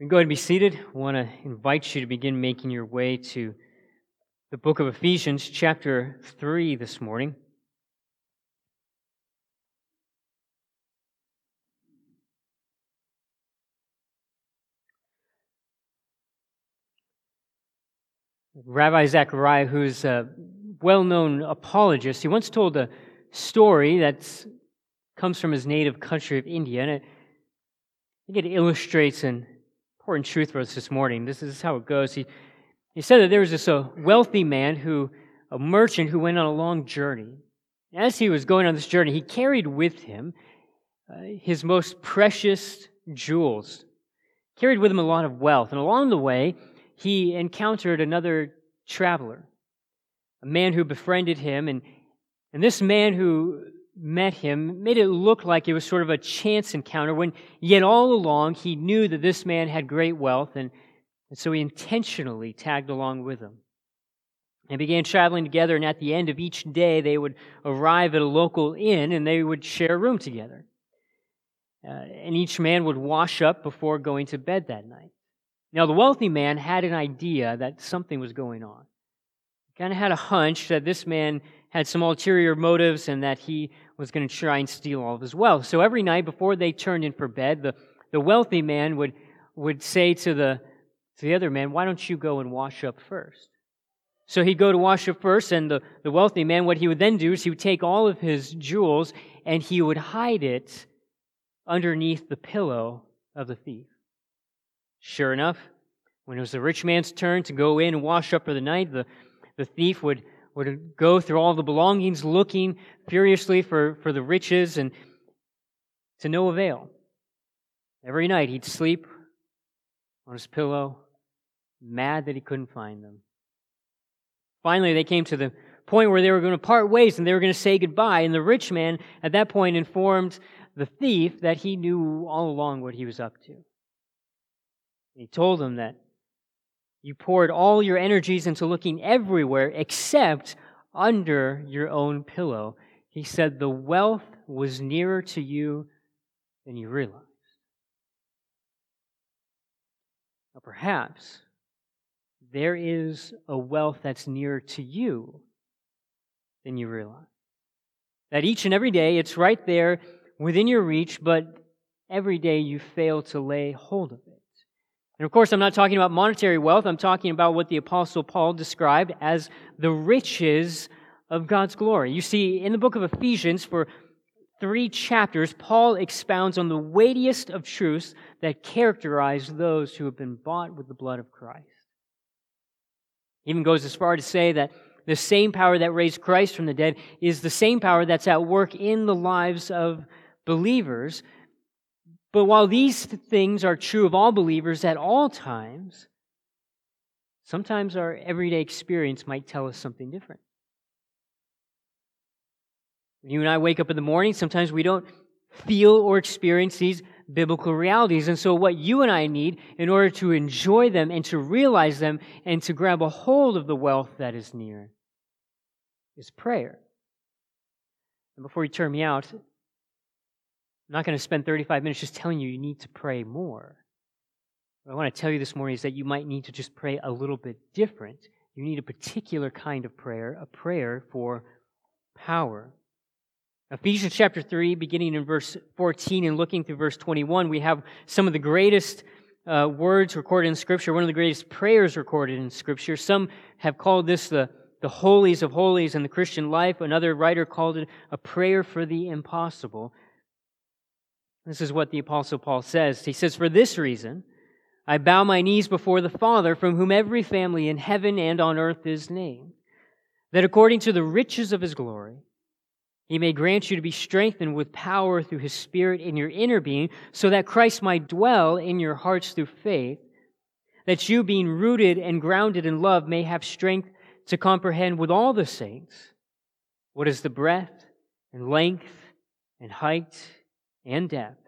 Go ahead and be seated. I want to invite you to begin making your way to the book of Ephesians, chapter 3, this morning. Ravi Zacharias, who's a well known apologist, he once told a story that comes from his native country of India, and I think it illustrates an important truth for us this morning. This is how it goes. He, he said that there was this a wealthy man who, a merchant who went on a long journey. As he was going on this journey, he carried with him uh, his most precious jewels, carried with him a lot of wealth. And along the way, he encountered another traveler, a man who befriended him. And, and this man who met him made it look like it was sort of a chance encounter when yet all along he knew that this man had great wealth and, and so he intentionally tagged along with him. And began traveling together and at the end of each day they would arrive at a local inn and they would share a room together. Uh, and each man would wash up before going to bed that night. Now the wealthy man had an idea that something was going on. Kind of had a hunch that this man had some ulterior motives and that he was going to try and steal all of his wealth. So every night before they turned in for bed, the, the wealthy man would, would say to the, to the other man, Why don't you go and wash up first? So he'd go to wash up first, and the, the wealthy man, what he would then do is he would take all of his jewels and he would hide it underneath the pillow of the thief. Sure enough, when it was the rich man's turn to go in and wash up for the night, the, the thief would would go through all the belongings looking furiously for, for the riches and to no avail. Every night he'd sleep on his pillow, mad that he couldn't find them. Finally, they came to the point where they were going to part ways and they were going to say goodbye. And the rich man at that point informed the thief that he knew all along what he was up to. He told him that you poured all your energies into looking everywhere except under your own pillow. He said, The wealth was nearer to you than you realized. Now, perhaps there is a wealth that's nearer to you than you realize. That each and every day it's right there within your reach, but every day you fail to lay hold of it. And of course, I'm not talking about monetary wealth. I'm talking about what the Apostle Paul described as the riches of God's glory. You see, in the book of Ephesians, for three chapters, Paul expounds on the weightiest of truths that characterize those who have been bought with the blood of Christ. He even goes as far to say that the same power that raised Christ from the dead is the same power that's at work in the lives of believers but while these things are true of all believers at all times, sometimes our everyday experience might tell us something different. When you and I wake up in the morning, sometimes we don't feel or experience these biblical realities. And so, what you and I need in order to enjoy them and to realize them and to grab a hold of the wealth that is near is prayer. And before you turn me out, I'm not going to spend 35 minutes just telling you you need to pray more. What I want to tell you this morning is that you might need to just pray a little bit different. You need a particular kind of prayer, a prayer for power. Ephesians chapter 3, beginning in verse 14 and looking through verse 21, we have some of the greatest uh, words recorded in Scripture, one of the greatest prayers recorded in Scripture. Some have called this the, the holies of holies in the Christian life. Another writer called it a prayer for the impossible. This is what the Apostle Paul says. He says, For this reason, I bow my knees before the Father, from whom every family in heaven and on earth is named, that according to the riches of his glory, he may grant you to be strengthened with power through his Spirit in your inner being, so that Christ might dwell in your hearts through faith, that you, being rooted and grounded in love, may have strength to comprehend with all the saints what is the breadth and length and height and depth,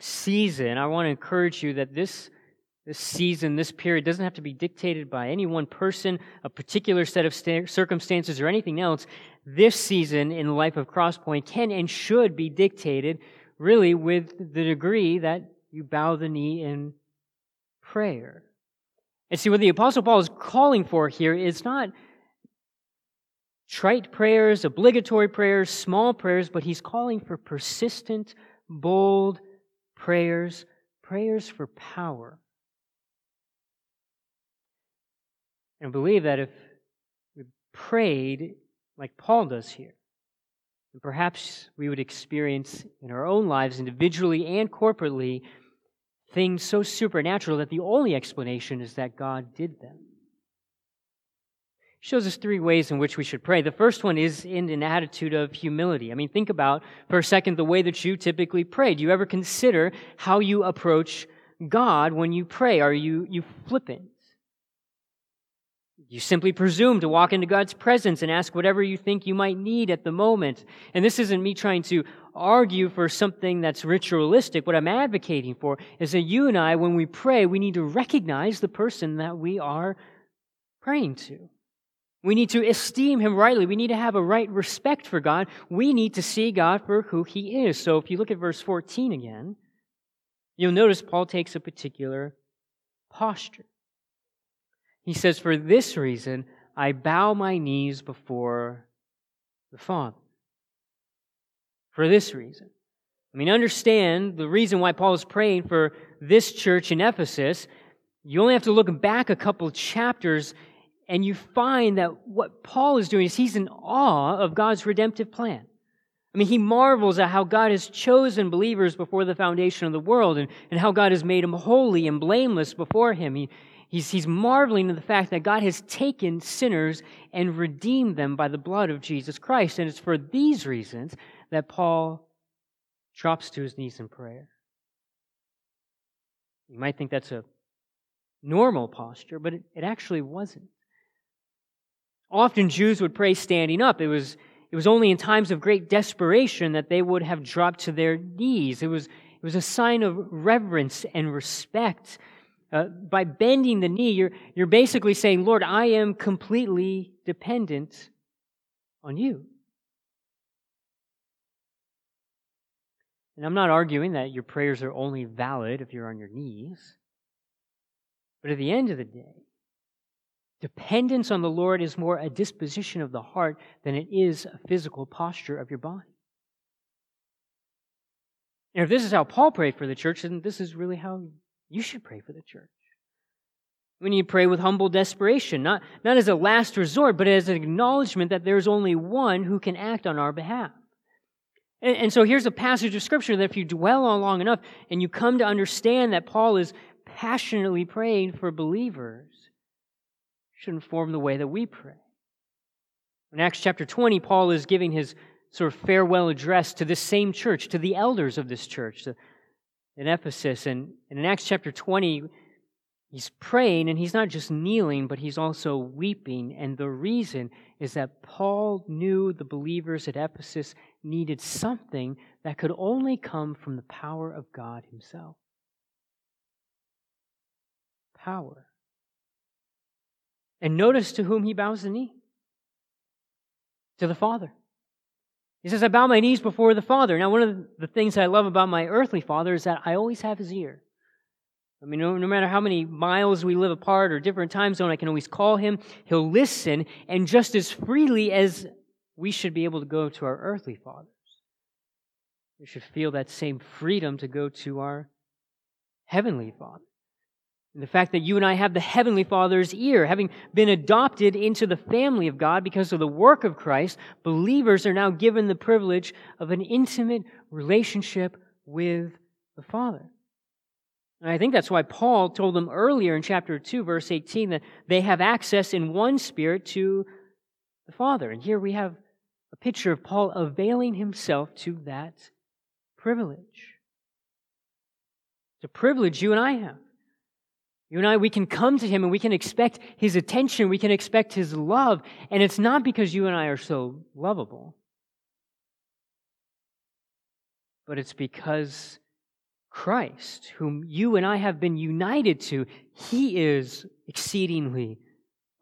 season, I want to encourage you that this, this season, this period, doesn't have to be dictated by any one person, a particular set of sta- circumstances, or anything else. This season in the life of Crosspoint can and should be dictated really with the degree that you bow the knee in prayer. And see, what the Apostle Paul is calling for here is not trite prayers, obligatory prayers, small prayers, but he's calling for persistent, bold prayers, prayers for power. And believe that if we prayed like Paul does here, and perhaps we would experience in our own lives, individually and corporately, things so supernatural that the only explanation is that God did them. Shows us three ways in which we should pray. The first one is in an attitude of humility. I mean, think about for a second the way that you typically pray. Do you ever consider how you approach God when you pray? Are you, you flippant? You simply presume to walk into God's presence and ask whatever you think you might need at the moment. And this isn't me trying to argue for something that's ritualistic. What I'm advocating for is that you and I, when we pray, we need to recognize the person that we are praying to. We need to esteem him rightly. We need to have a right respect for God. We need to see God for who he is. So if you look at verse 14 again, you'll notice Paul takes a particular posture. He says, For this reason, I bow my knees before the Father. For this reason. I mean, understand the reason why Paul is praying for this church in Ephesus. You only have to look back a couple chapters and you find that what Paul is doing is he's in awe of God's redemptive plan. I mean, he marvels at how God has chosen believers before the foundation of the world and, and how God has made them holy and blameless before him. He, He's, he's marveling at the fact that God has taken sinners and redeemed them by the blood of Jesus Christ. And it's for these reasons that Paul drops to his knees in prayer. You might think that's a normal posture, but it, it actually wasn't. Often Jews would pray standing up. It was, it was only in times of great desperation that they would have dropped to their knees. It was, it was a sign of reverence and respect uh, by bending the knee, you're, you're basically saying, Lord, I am completely dependent on you. And I'm not arguing that your prayers are only valid if you're on your knees. But at the end of the day, dependence on the Lord is more a disposition of the heart than it is a physical posture of your body. And if this is how Paul prayed for the church, then this is really how you should pray for the church. Need to pray with humble desperation, not, not as a last resort, but as an acknowledgement that there's only one who can act on our behalf. And, and so here's a passage of Scripture that if you dwell on long enough and you come to understand that Paul is passionately praying for believers, should inform the way that we pray. In Acts chapter 20, Paul is giving his sort of farewell address to this same church, to the elders of this church, in Ephesus. And, in Acts chapter 20, he's praying and he's not just kneeling, but he's also weeping. And the reason is that Paul knew the believers at Ephesus needed something that could only come from the power of God himself. Power. And notice to whom he bows the knee to the Father. He says, I bow my knees before the Father. Now, one of the things I love about my earthly father is that I always have his ear. I mean, no, no, matter how many miles we live apart or different time zone, I can always call him. He'll listen, and just as freely as we should be able to go to our earthly fathers, we should feel that same freedom to go to our heavenly Father. And the fact that you and I have the Heavenly Father's ear, having been adopted into the family of God because of the work of Christ, believers are now given the privilege of an intimate relationship with the Father. And I think that's why Paul told them earlier in chapter 2, verse 18, that they have access in one spirit to the Father. And here we have a picture of Paul availing himself to that privilege. It's a privilege you and I have. You and I, we can come to Him and we can expect His attention, we can expect His love, and it's not because you and I are so lovable, but it's because Christ, whom you and I have been united to, He is exceedingly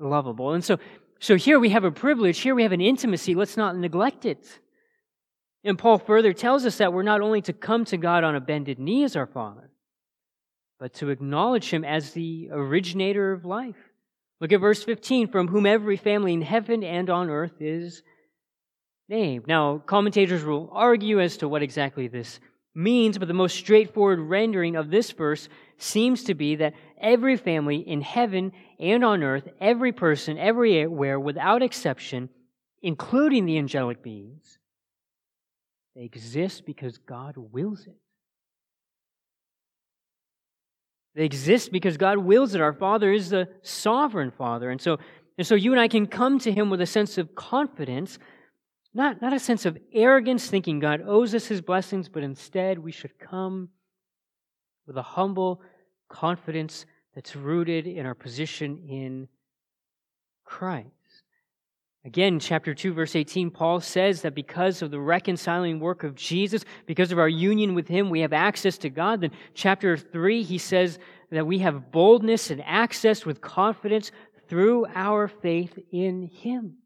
lovable. And so, so here we have a privilege, here we have an intimacy. Let's not neglect it. And Paul further tells us that we're not only to come to God on a bended knee as our Father, but to acknowledge Him as the originator of life. Look at verse 15 from whom every family in heaven and on earth is named. Now, commentators will argue as to what exactly this means, but the most straightforward rendering of this verse seems to be that every family in heaven and on earth, every person, everywhere, without exception, including the angelic beings, they exist because God wills it. They exist because God wills it. Our Father is the sovereign Father. And so, and so you and I can come to Him with a sense of confidence not, not a sense of arrogance, thinking God owes us his blessings, but instead we should come with a humble confidence that's rooted in our position in Christ. Again, chapter 2, verse 18, Paul says that because of the reconciling work of Jesus, because of our union with him, we have access to God. Then, chapter 3, he says that we have boldness and access with confidence through our faith in him.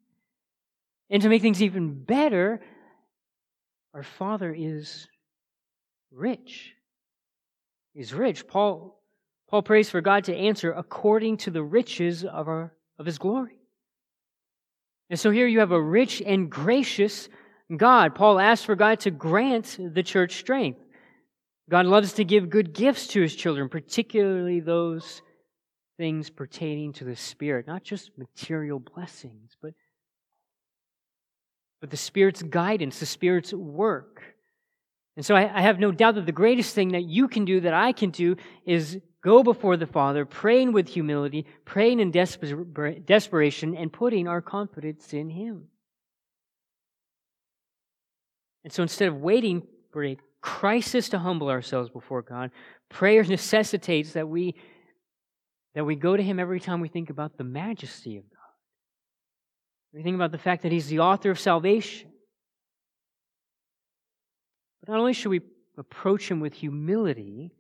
And to make things even better, our Father is rich. He's rich. Paul, Paul prays for God to answer according to the riches of, our, of his glory. And so here you have a rich and gracious God. Paul asks for God to grant the church strength. God loves to give good gifts to his children, particularly those things pertaining to the Spirit, not just material blessings, but but the Spirit's guidance, the Spirit's work. And so I, I, have no doubt that the greatest thing that you can do, that I can do, is go before the Father, praying with humility, praying in desper- desperation, and putting our confidence in Him. And so instead of waiting for a crisis to humble ourselves before God, prayer necessitates that we that we go to Him every time we think about the majesty of God. We think about the fact that He's the author of salvation. But not only should we approach Him with humility,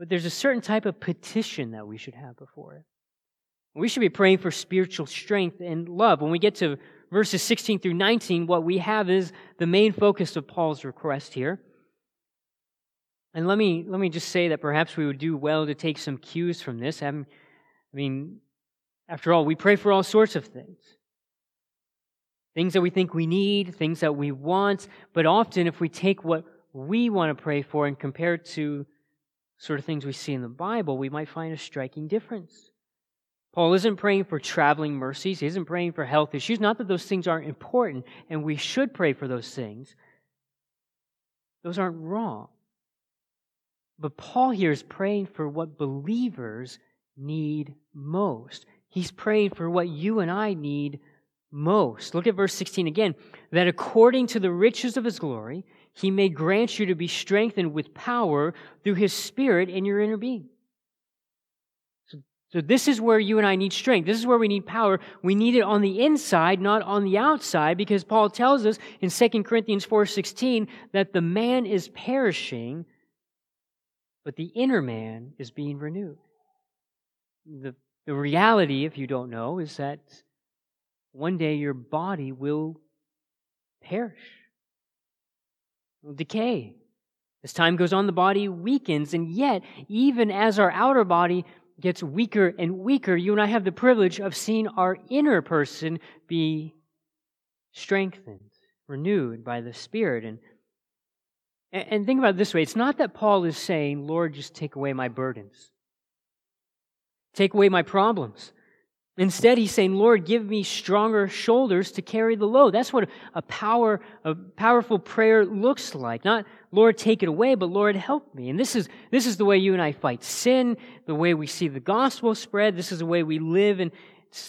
but there's a certain type of petition that we should have before it. We should be praying for spiritual strength and love. When we get to verses 16 through 19, what we have is the main focus of Paul's request here. And let me, let me just say that perhaps we would do well to take some cues from this. I mean, after all, we pray for all sorts of things. Things that we think we need, things that we want, but often if we take what we want to pray for and compare it to sort of things we see in the Bible, we might find a striking difference. Paul isn't praying for traveling mercies. He isn't praying for health issues. Not that those things aren't important, and we should pray for those things. Those aren't wrong. But Paul here is praying for what believers need most. He's praying for what you and I need most. Look at verse 16 again. That according to the riches of his glory, he may grant you to be strengthened with power through his spirit in your inner being. So, so this is where you and I need strength. This is where we need power. We need it on the inside, not on the outside, because Paul tells us in 2 Corinthians 4:16 that the man is perishing, but the inner man is being renewed. The the reality, if you don't know, is that one day your body will perish, decay. As time goes on, the body weakens, and yet, even as our outer body gets weaker and weaker, you and I have the privilege of seeing our inner person be strengthened, renewed by the Spirit. And, and think about this way it's not that Paul is saying, Lord, just take away my burdens. Take away my problems. Instead, he's saying, Lord, give me stronger shoulders to carry the load. That's what a power, a powerful prayer looks like. Not, Lord, take it away, but Lord, help me. And this is, this is the way you and I fight sin, the way we see the gospel spread. This is the way we live and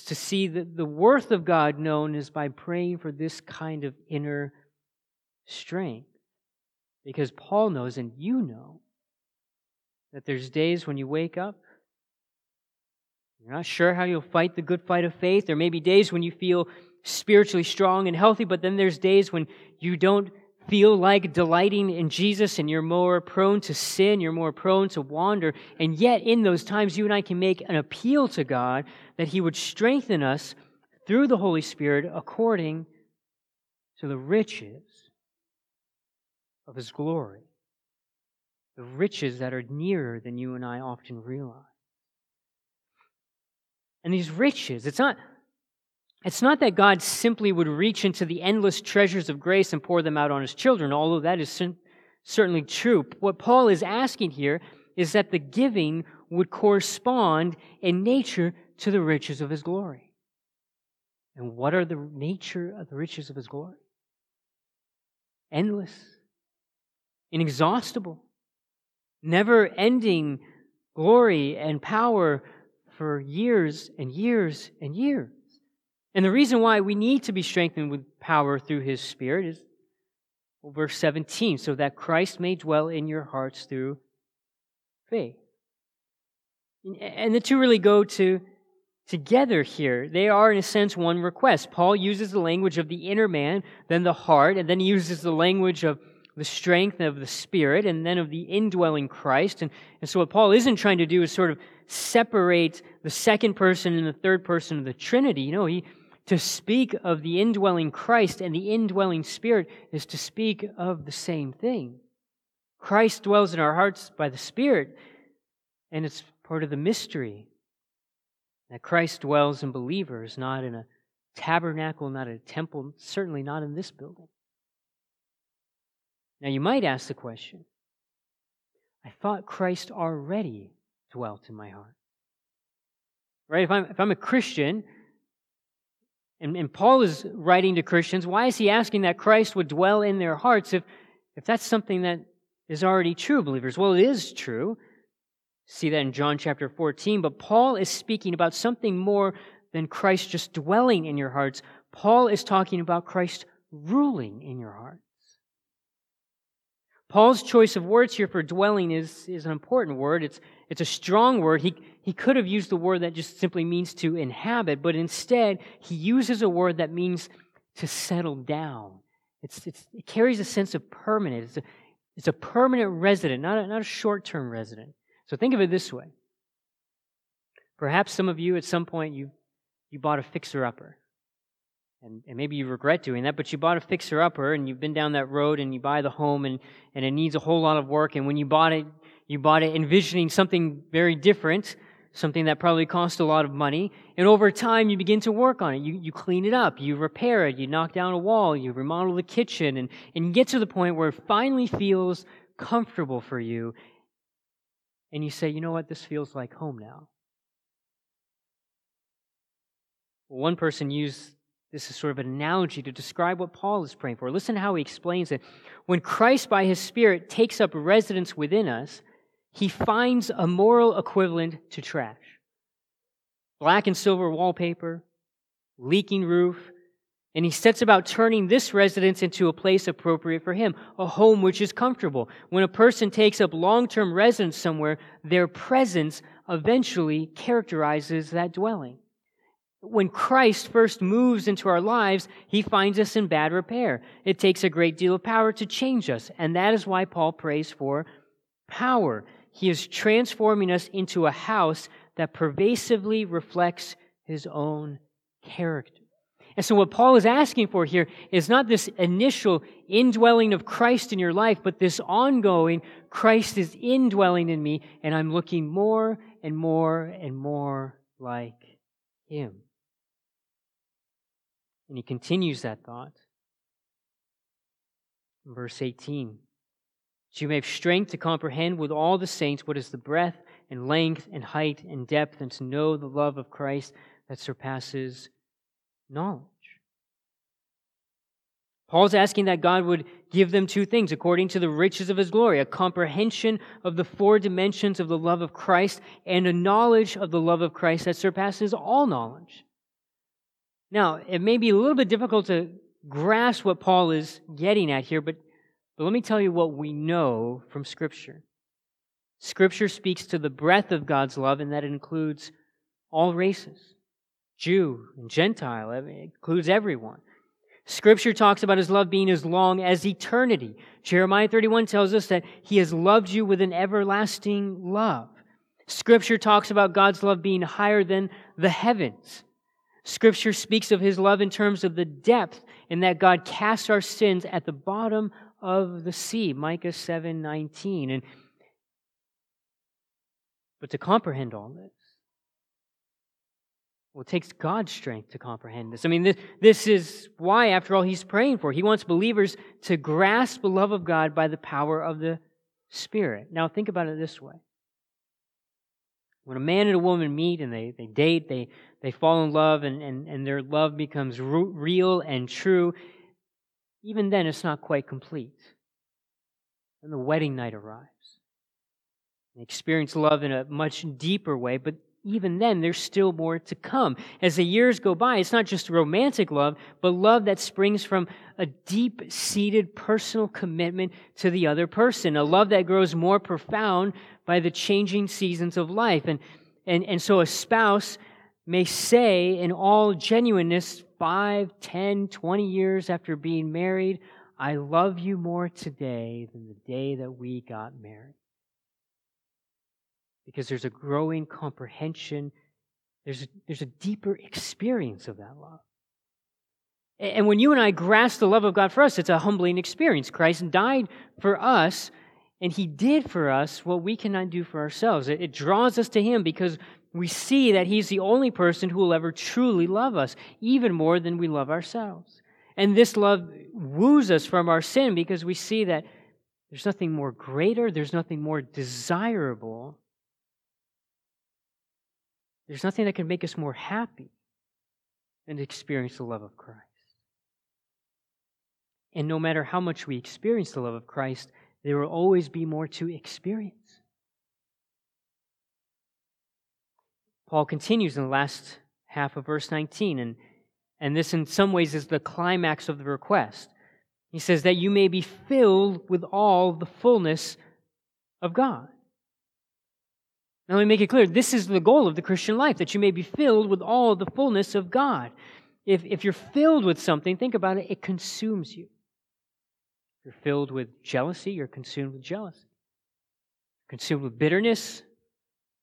to see the, the worth of God known is by praying for this kind of inner strength. Because Paul knows and you know That there's days when you wake up, you're not sure how you'll fight the good fight of faith. There may be days when you feel spiritually strong and healthy, but then there's days when you don't feel like delighting in Jesus and you're more prone to sin, you're more prone to wander. And yet, in those times, you and I can make an appeal to God that He would strengthen us through the Holy Spirit according to the riches of His glory. The riches that are nearer than you and I often realize. And these riches, it's not, it's not that God simply would reach into the endless treasures of grace and pour them out on his children, although that is certainly true. What Paul is asking here is that the giving would correspond in nature to the riches of his glory. And what are the nature of the riches of his glory? Endless, inexhaustible, never ending glory and power for years and years and years. And the reason why we need to be strengthened with power through his Spirit is well, verse 17 so that Christ may dwell in your hearts through faith. And the two really go to together here. They are, in a sense, one request. Paul uses the language of the inner man, then the heart, and then he uses the language of the strength of the Spirit, and then of the indwelling Christ. And, and so, what Paul isn't trying to do is sort of separate the second person and the third person of the Trinity. You know, he, to speak of the indwelling Christ and the indwelling Spirit is to speak of the same thing. Christ dwells in our hearts by the Spirit, and it's part of the mystery that Christ dwells in believers, not in a tabernacle, not a temple, certainly not in this building. Now, you might ask the question I thought Christ already dwelt in my heart. Right? If I'm, if I'm a Christian, and, and Paul is writing to Christians, why is he asking that Christ would dwell in their hearts if, if that's something that is already true, believers? Well, it is true. See that in John chapter 14. But Paul is speaking about something more than Christ just dwelling in your hearts. Paul is talking about Christ ruling in your hearts. Paul's choice of words here for dwelling is, is an important word. It's, it's a strong word. He, he could have used the word that just simply means to inhabit, but instead, he uses a word that means to settle down. It's, it's, it carries a sense of permanent. It's a, it's a permanent resident, not a, not a short term resident. So think of it this way. Perhaps some of you at some point you, you bought a fixer upper. And, and maybe you regret doing that, but you bought a fixer upper and you've been down that road and you buy the home and, and it needs a whole lot of work. And when you bought it, you bought it envisioning something very different, something that probably cost a lot of money. And over time, you begin to work on it. You, you clean it up, you repair it, you knock down a wall, you remodel the kitchen, and, and you get to the point where it finally feels comfortable for you. And you say, you know what, this feels like home now. One person used this is sort of an analogy to describe what Paul is praying for. Listen to how he explains it. When Christ, by his Spirit, takes up residence within us, he finds a moral equivalent to trash. Black and silver wallpaper, leaking roof, and he sets about turning this residence into a place appropriate for him, a home which is comfortable. When a person takes up long term residence somewhere, their presence eventually characterizes that dwelling when Christ first moves into our lives, he finds us in bad repair. It takes a great deal of power to change us, and that is why Paul prays for power. He is transforming us into a house that pervasively reflects his own character. And so, what Paul is asking for here is not this initial indwelling of Christ in your life, but this ongoing Christ is indwelling in me, and I'm looking more and more and more like him. And he continues that thought. verse 18 that you may have strength to comprehend with all the saints what is the breadth and length and height and depth, and to know the love of Christ that surpasses knowledge. Paul's asking that God would give them two things according to the riches of his glory a comprehension of the four dimensions of the love of Christ, and a knowledge of the love of Christ that surpasses all knowledge. Now, it may be a little bit difficult to grasp what Paul is getting at here, but, but let me tell you what we know from Scripture. Scripture speaks to the breadth of God's love, and that includes all races Jew and Gentile, it includes everyone. Scripture talks about his love being as long as eternity. Jeremiah 31 tells us that he has loved you with an everlasting love. Scripture talks about God's love being higher than the heavens. Scripture speaks of his love in terms of the depth, in that God casts our sins at the bottom of the sea. Micah 7 19. And, but to comprehend all this, well, it takes God's strength to comprehend this. I mean, this, this is why, after all, he's praying for. He wants believers to grasp the love of God by the power of the Spirit. Now, think about it this way. When a man and a woman meet and they, they date, they, they fall in love, and, and, and their love becomes real and true, even then it's not quite complete. And the wedding night arrives. They experience love in a much deeper way, but even then, there's still more to come. As the years go by, it's not just romantic love, but love that springs from a deep seated personal commitment to the other person, a love that grows more profound by the changing seasons of life. And, and, and so a spouse may say, in all genuineness, five, ten, twenty years after being married, I love you more today than the day that we got married because there's a growing comprehension, there's a, there's a deeper experience of that love. And when you and I grasp the love of God for us, it's a humbling experience. Christ died for us, and He did for us what we cannot do for ourselves. It, it draws us to Him because we see that He's the only person who will ever truly love us, even more than we love ourselves. And this love woos us from our sin because we see that there's nothing more greater, there's nothing more desirable there's nothing that can make us more happy than to experience the love of Christ. And no matter how much we experience the love of Christ, there will always be more to experience. Paul continues in the last half of verse 19, and, and this in some ways is the climax of the request. He says that you may be filled with all the fullness of God. Now, let me make it clear this is the goal of the Christian life, that you may be filled with all the fullness of God. If, if you're filled with something, think about it, it consumes you. If you're filled with jealousy, you're consumed with jealousy. Consumed with bitterness,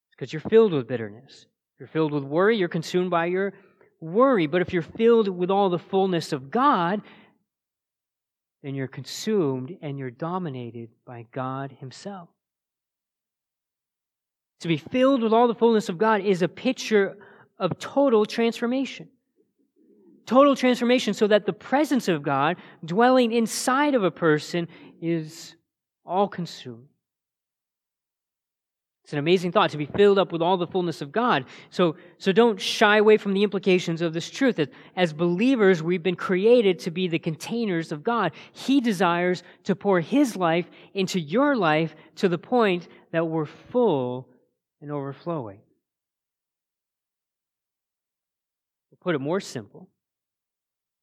because you're filled with bitterness. You're filled with worry, you're consumed by your worry. But if you're filled with all the fullness of God, then you're consumed and you're dominated by God Himself. To be filled with all the fullness of God is a picture of total transformation. Total transformation so that the presence of God dwelling inside of a person is all consuming. It's an amazing thought to be filled up with all the fullness of God. So, so don't shy away from the implications of this truth. That as believers, we've been created to be the containers of God. He desires to pour His life into your life to the point that we're full and overflowing. To put it more simple,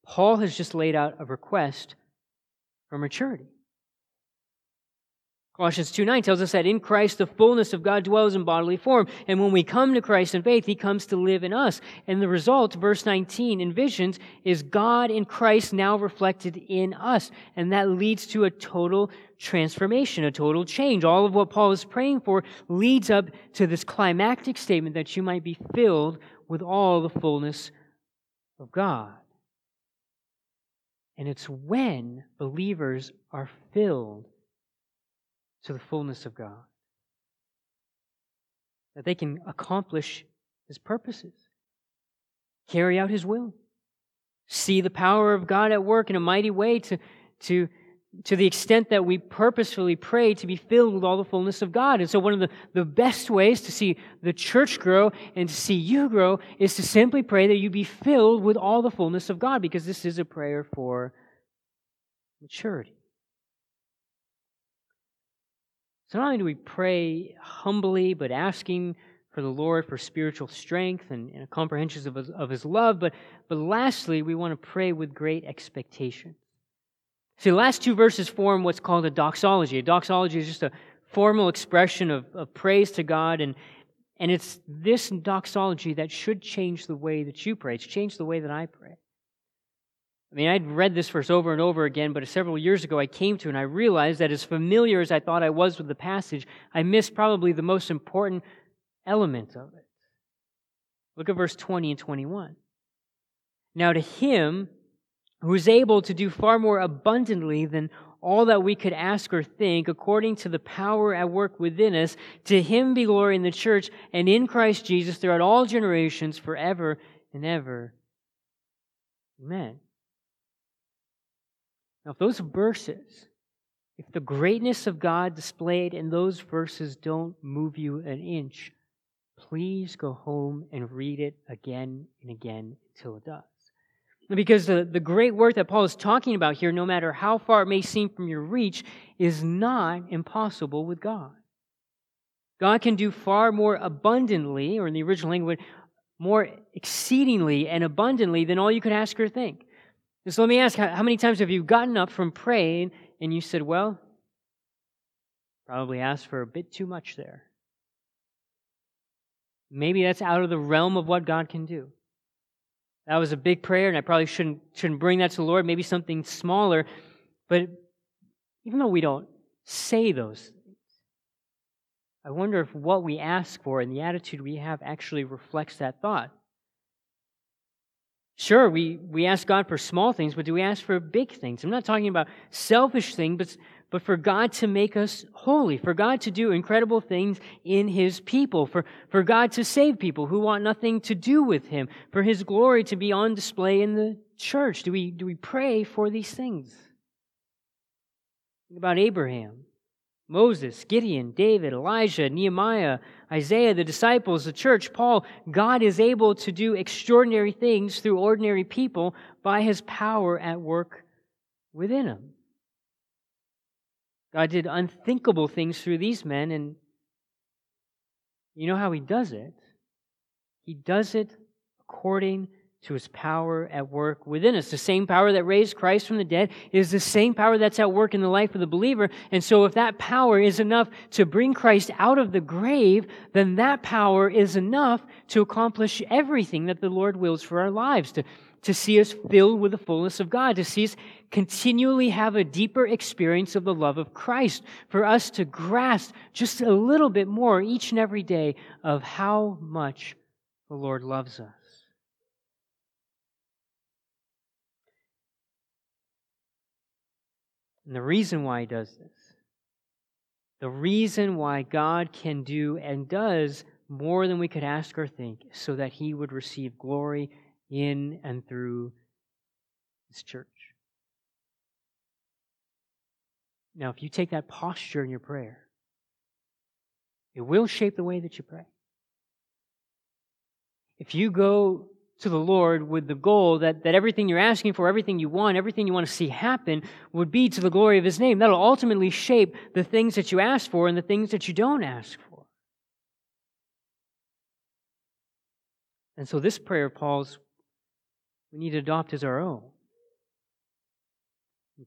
Paul has just laid out a request for maturity. Colossians 2 9 tells us that in Christ the fullness of God dwells in bodily form. And when we come to Christ in faith, he comes to live in us. And the result, verse 19 envisions, is God in Christ now reflected in us. And that leads to a total transformation, a total change. All of what Paul is praying for leads up to this climactic statement that you might be filled with all the fullness of God. And it's when believers are filled to the fullness of God. That they can accomplish His purposes, carry out His will, see the power of God at work in a mighty way to, to, to the extent that we purposefully pray to be filled with all the fullness of God. And so, one of the, the best ways to see the church grow and to see you grow is to simply pray that you be filled with all the fullness of God, because this is a prayer for maturity. So not only do we pray humbly, but asking for the Lord for spiritual strength and, and comprehension of his, of his love, but, but lastly, we want to pray with great expectation. See, the last two verses form what's called a doxology. A doxology is just a formal expression of, of praise to God. And, and it's this doxology that should change the way that you pray. It's changed the way that I pray. I mean, I'd read this verse over and over again, but several years ago I came to and I realized that as familiar as I thought I was with the passage, I missed probably the most important element of it. Look at verse 20 and 21. Now, to him who is able to do far more abundantly than all that we could ask or think, according to the power at work within us, to him be glory in the church and in Christ Jesus throughout all generations, forever and ever. Amen. Now, if those verses, if the greatness of God displayed in those verses don't move you an inch, please go home and read it again and again until it does. Because the, the great work that Paul is talking about here, no matter how far it may seem from your reach, is not impossible with God. God can do far more abundantly, or in the original language, more exceedingly and abundantly than all you could ask or think. So let me ask how, many times have you gotten up from praying and you said, Well, probably asked for a bit too much there? Maybe that's out of the realm of what God can do. That was a big prayer, and I probably shouldn't, shouldn't bring that to the Lord. Maybe something smaller. But even though we don't say those things, I wonder if what we ask for and the attitude we have actually reflects that thought. Sure, we, we ask God for small things, but do we ask for big things? I'm not talking about selfish things, but, but for God to make us holy, for God to do incredible things in His people, for, for God to save people who want nothing to do with Him, for His glory to be on display in the church. Do we, do we pray for these things? Think about Abraham. Moses, Gideon, David, Elijah, Nehemiah, Isaiah, the disciples, the church, Paul, God is able to do extraordinary things through ordinary people by his power at work within them. God did unthinkable things through these men, and you know how he does it? He does it according to his power at work within us. The same power that raised Christ from the dead is the same power that's at work in the life of the believer. And so, if that power is enough to bring Christ out of the grave, then that power is enough to accomplish everything that the Lord wills for our lives to, to see us filled with the fullness of God, to see us continually have a deeper experience of the love of Christ, for us to grasp just a little bit more each and every day of how much the Lord loves us. And the reason why he does this, the reason why God can do and does more than we could ask or think, so that he would receive glory in and through his church. Now, if you take that posture in your prayer, it will shape the way that you pray. If you go to the Lord with the goal that, that everything you're asking for, everything you want, everything you want to see happen would be to the glory of His name. That'll ultimately shape the things that you ask for and the things that you don't ask for. And so, this prayer, Paul's, we need to adopt as our own.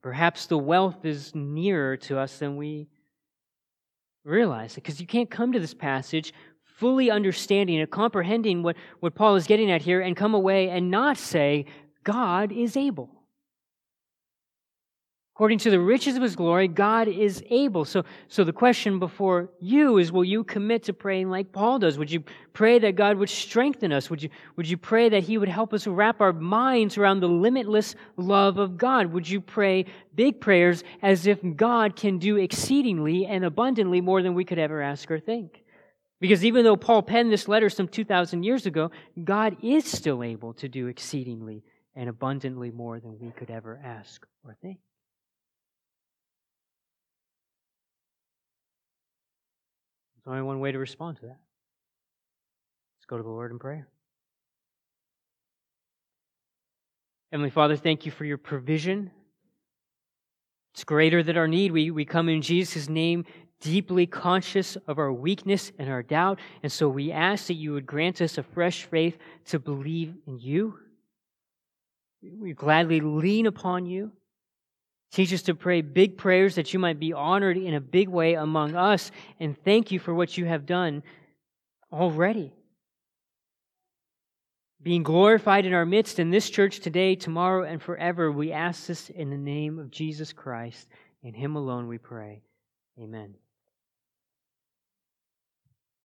Perhaps the wealth is nearer to us than we realize. Because you can't come to this passage fully understanding and comprehending what, what Paul is getting at here and come away and not say, God is able. According to the riches of his glory, God is able. So, so the question before you is will you commit to praying like Paul does? Would you pray that God would strengthen us? Would you, would you pray that he would help us wrap our minds around the limitless love of God? Would you pray big prayers as if God can do exceedingly and abundantly more than we could ever ask or think? Because even though Paul penned this letter some 2,000 years ago, God is still able to do exceedingly and abundantly more than we could ever ask or think. There's only one way to respond to that. Let's go to the Lord in prayer. Heavenly Father, thank you for your provision. It's greater than our need. We, we come in Jesus' name deeply conscious of our weakness and our doubt. And so we ask that you would grant us a fresh faith to believe in you. We gladly lean upon you Teach us to pray big prayers that you might be honored in a big way among us. And thank you for what you have done already. Being glorified in our midst in this church today, tomorrow, and forever, we ask this in the name of Jesus Christ. In Him alone we pray. Amen.